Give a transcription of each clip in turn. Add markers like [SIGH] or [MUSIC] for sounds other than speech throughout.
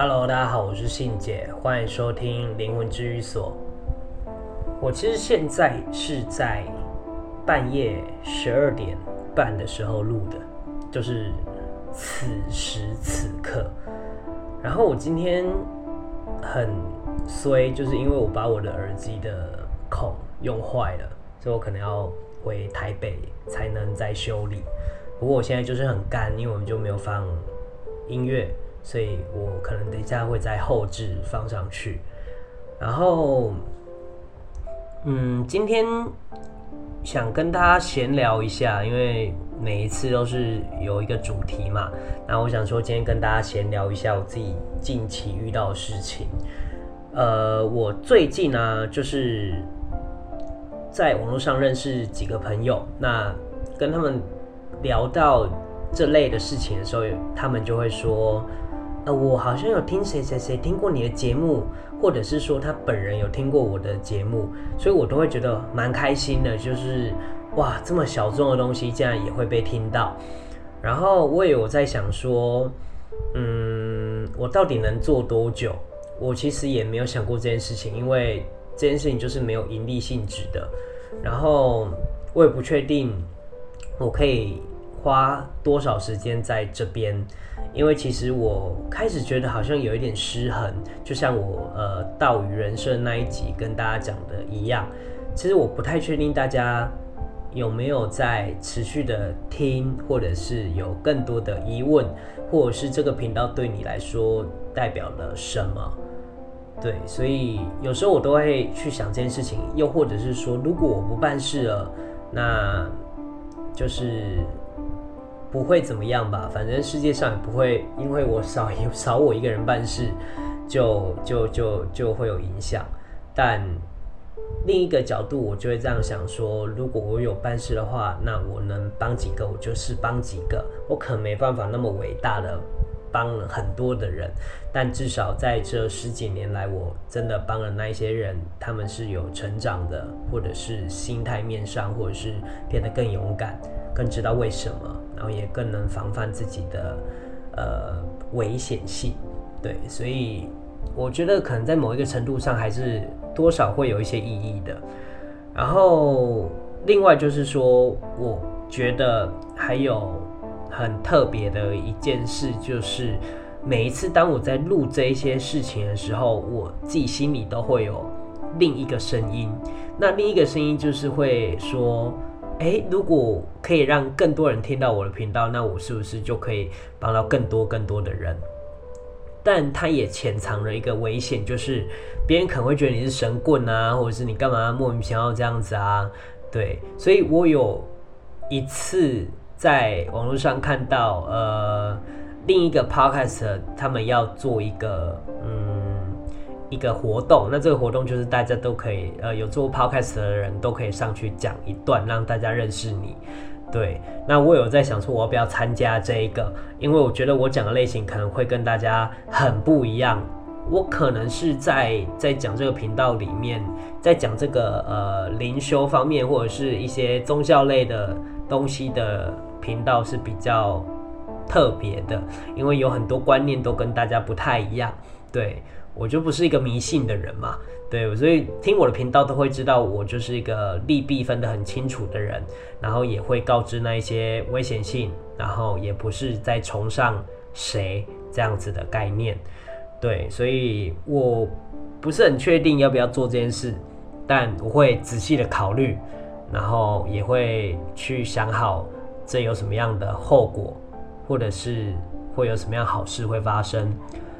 Hello，大家好，我是信姐，欢迎收听灵魂治愈所。我其实现在是在半夜十二点半的时候录的，就是此时此刻。然后我今天很衰，就是因为我把我的耳机的孔用坏了，所以我可能要回台北才能再修理。不过我现在就是很干，因为我们就没有放音乐。所以我可能等一下会在后置放上去，然后，嗯，今天想跟大家闲聊一下，因为每一次都是有一个主题嘛。那我想说，今天跟大家闲聊一下我自己近期遇到的事情。呃，我最近呢，就是在网络上认识几个朋友，那跟他们聊到这类的事情的时候，他们就会说。呃，我好像有听谁谁谁听过你的节目，或者是说他本人有听过我的节目，所以我都会觉得蛮开心的。就是哇，这么小众的东西竟然也会被听到。然后我也有在想说，嗯，我到底能做多久？我其实也没有想过这件事情，因为这件事情就是没有盈利性质的。然后我也不确定我可以花多少时间在这边。因为其实我开始觉得好像有一点失衡，就像我呃道与人生那一集跟大家讲的一样，其实我不太确定大家有没有在持续的听，或者是有更多的疑问，或者是这个频道对你来说代表了什么？对，所以有时候我都会去想这件事情，又或者是说，如果我不办事了，那就是。不会怎么样吧，反正世界上也不会因为我少一少我一个人办事，就就就就会有影响。但另一个角度，我就会这样想说：如果我有办事的话，那我能帮几个，我就是帮几个。我可没办法那么伟大的帮了很多的人，但至少在这十几年来，我真的帮了那一些人，他们是有成长的，或者是心态面上，或者是变得更勇敢，更知道为什么。然后也更能防范自己的呃危险性，对，所以我觉得可能在某一个程度上还是多少会有一些意义的。然后另外就是说，我觉得还有很特别的一件事，就是每一次当我在录这一些事情的时候，我自己心里都会有另一个声音。那另一个声音就是会说。诶，如果可以让更多人听到我的频道，那我是不是就可以帮到更多更多的人？但它也潜藏了一个危险，就是别人可能会觉得你是神棍啊，或者是你干嘛莫名其妙这样子啊？对，所以我有一次在网络上看到，呃，另一个 podcast 他们要做一个，嗯。一个活动，那这个活动就是大家都可以，呃，有做 podcast 的人都可以上去讲一段，让大家认识你。对，那我有在想说，我要不要参加这一个？因为我觉得我讲的类型可能会跟大家很不一样。我可能是在在讲这个频道里面，在讲这个呃灵修方面或者是一些宗教类的东西的频道是比较特别的，因为有很多观念都跟大家不太一样。对。我就不是一个迷信的人嘛，对，所以听我的频道都会知道我就是一个利弊分得很清楚的人，然后也会告知那一些危险性，然后也不是在崇尚谁这样子的概念，对，所以我不是很确定要不要做这件事，但我会仔细的考虑，然后也会去想好这有什么样的后果，或者是会有什么样好事会发生。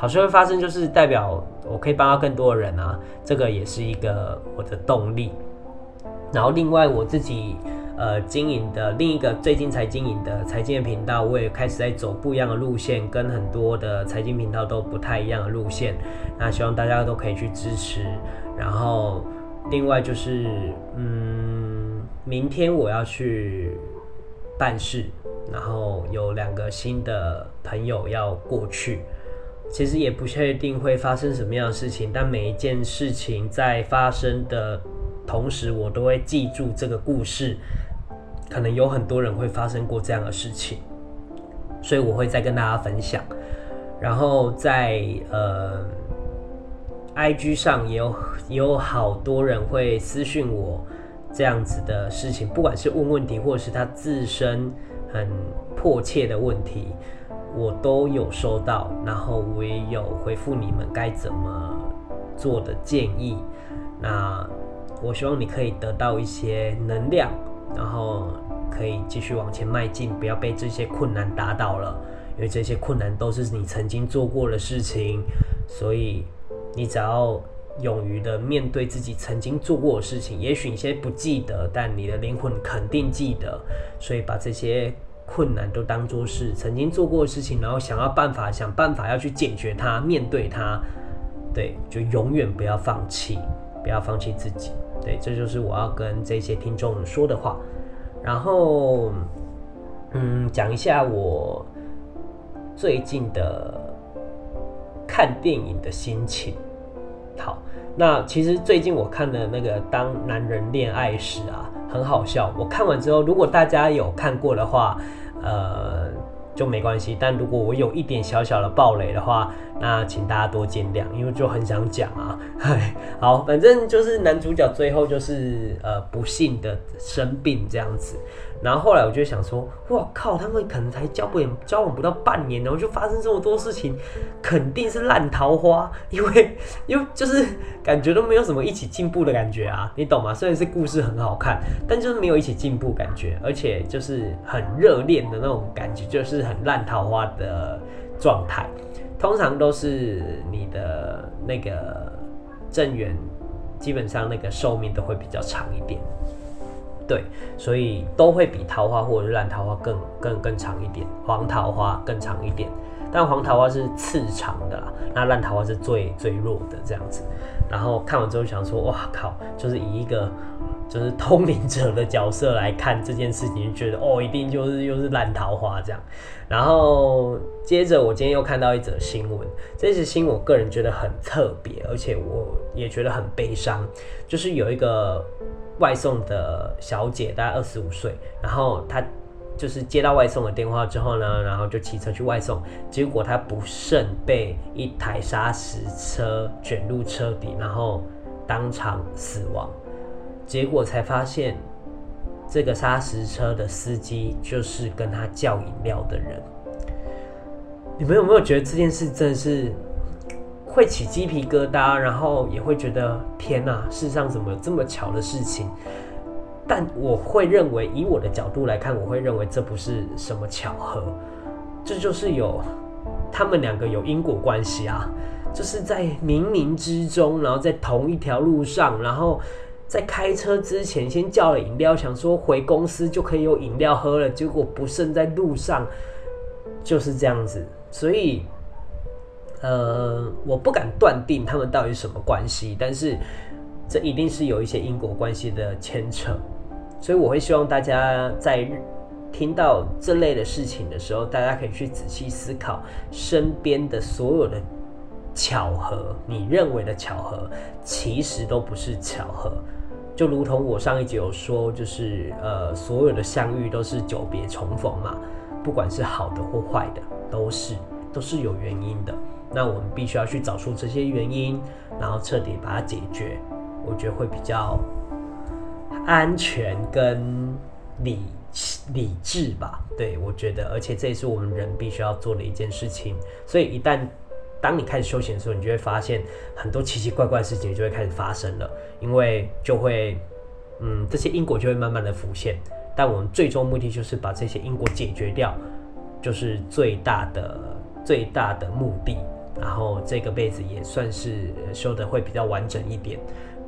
好事会发生，就是代表我可以帮到更多的人啊，这个也是一个我的动力。然后另外我自己呃经营的另一个最近才经营的财经频道，我也开始在走不一样的路线，跟很多的财经频道都不太一样的路线。那希望大家都可以去支持。然后另外就是嗯，明天我要去办事，然后有两个新的朋友要过去。其实也不确定会发生什么样的事情，但每一件事情在发生的同时，我都会记住这个故事。可能有很多人会发生过这样的事情，所以我会再跟大家分享。然后在呃，IG 上也有也有好多人会私讯我这样子的事情，不管是问问题，或者是他自身很迫切的问题，我都有收到，然后我也有回复你们该怎么做的建议。那我希望你可以得到一些能量，然后可以继续往前迈进，不要被这些困难打倒了。因为这些困难都是你曾经做过的事情，所以你只要勇于的面对自己曾经做过的事情。也许你现在不记得，但你的灵魂肯定记得。所以把这些困难都当作是曾经做过的事情，然后想要办法，想办法要去解决它，面对它。对，就永远不要放弃，不要放弃自己。对，这就是我要跟这些听众说的话。然后，嗯，讲一下我。最近的看电影的心情，好，那其实最近我看的那个《当男人恋爱时》啊，很好笑。我看完之后，如果大家有看过的话，呃，就没关系。但如果我有一点小小的暴雷的话，那请大家多见谅，因为就很想讲啊。[LAUGHS] 好，反正就是男主角最后就是呃不幸的生病这样子。然后后来我就想说，哇靠，他们可能才交不交往不到半年，然后就发生这么多事情，肯定是烂桃花，因为 [LAUGHS] 因为就是感觉都没有什么一起进步的感觉啊，你懂吗？虽然是故事很好看，但就是没有一起进步感觉，而且就是很热恋的那种感觉，就是很烂桃花的状态。通常都是你的那个正缘，基本上那个寿命都会比较长一点。对，所以都会比桃花或者是烂桃花更更更长一点，黄桃花更长一点，但黄桃花是次长的啦，那烂桃花是最最弱的这样子。然后看完之后想说，哇靠，就是以一个就是通灵者的角色来看这件事情，就觉得哦，一定就是又是烂桃花这样。然后接着我今天又看到一则新闻，这则新闻我个人觉得很特别，而且我也觉得很悲伤，就是有一个。外送的小姐大概二十五岁，然后她就是接到外送的电话之后呢，然后就骑车去外送，结果她不慎被一台砂石车卷入车底，然后当场死亡。结果才发现，这个砂石车的司机就是跟他叫饮料的人。你们有没有觉得这件事真的是？会起鸡皮疙瘩，然后也会觉得天哪，世上怎么有这么巧的事情？但我会认为，以我的角度来看，我会认为这不是什么巧合，这就是有他们两个有因果关系啊，就是在冥冥之中，然后在同一条路上，然后在开车之前先叫了饮料，想说回公司就可以有饮料喝了，结果不慎在路上就是这样子，所以。呃，我不敢断定他们到底什么关系，但是这一定是有一些因果关系的牵扯，所以我会希望大家在听到这类的事情的时候，大家可以去仔细思考身边的所有的巧合，你认为的巧合，其实都不是巧合。就如同我上一集有说，就是呃，所有的相遇都是久别重逢嘛，不管是好的或坏的，都是都是有原因的。那我们必须要去找出这些原因，然后彻底把它解决，我觉得会比较安全跟理理智吧。对，我觉得，而且这也是我们人必须要做的一件事情。所以一旦当你开始修行的时候，你就会发现很多奇奇怪怪的事情就会开始发生了，因为就会嗯，这些因果就会慢慢的浮现。但我们最终目的就是把这些因果解决掉，就是最大的最大的目的。然后这个辈子也算是修得会比较完整一点，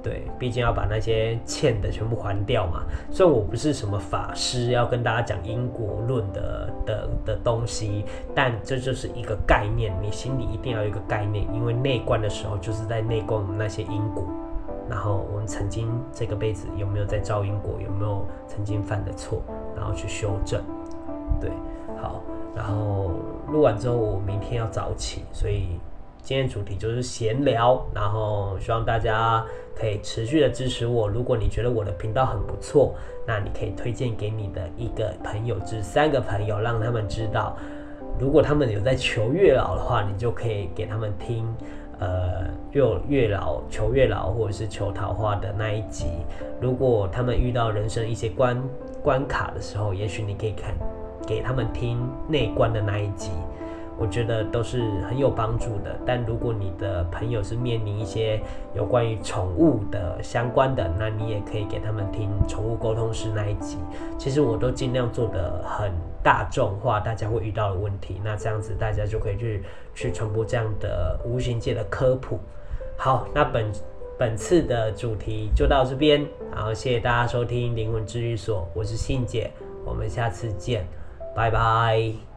对，毕竟要把那些欠的全部还掉嘛。虽然我不是什么法师，要跟大家讲因果论的的的东西，但这就是一个概念，你心里一定要有一个概念，因为内观的时候就是在内观我们那些因果，然后我们曾经这个辈子有没有在造因果，有没有曾经犯的错，然后去修正，对，好。然后录完之后，我明天要早起，所以今天主题就是闲聊。然后希望大家可以持续的支持我。如果你觉得我的频道很不错，那你可以推荐给你的一个朋友至三个朋友，让他们知道，如果他们有在求月老的话，你就可以给他们听，呃，月月老求月老或者是求桃花的那一集。如果他们遇到人生一些关关卡的时候，也许你可以看给他们听内观的那一集。我觉得都是很有帮助的。但如果你的朋友是面临一些有关于宠物的相关的，那你也可以给他们听宠物沟通师那一集。其实我都尽量做得很大众化，大家会遇到的问题。那这样子大家就可以去去传播这样的无形界的科普。好，那本本次的主题就到这边。好，谢谢大家收听灵魂治愈所，我是信姐，我们下次见，拜拜。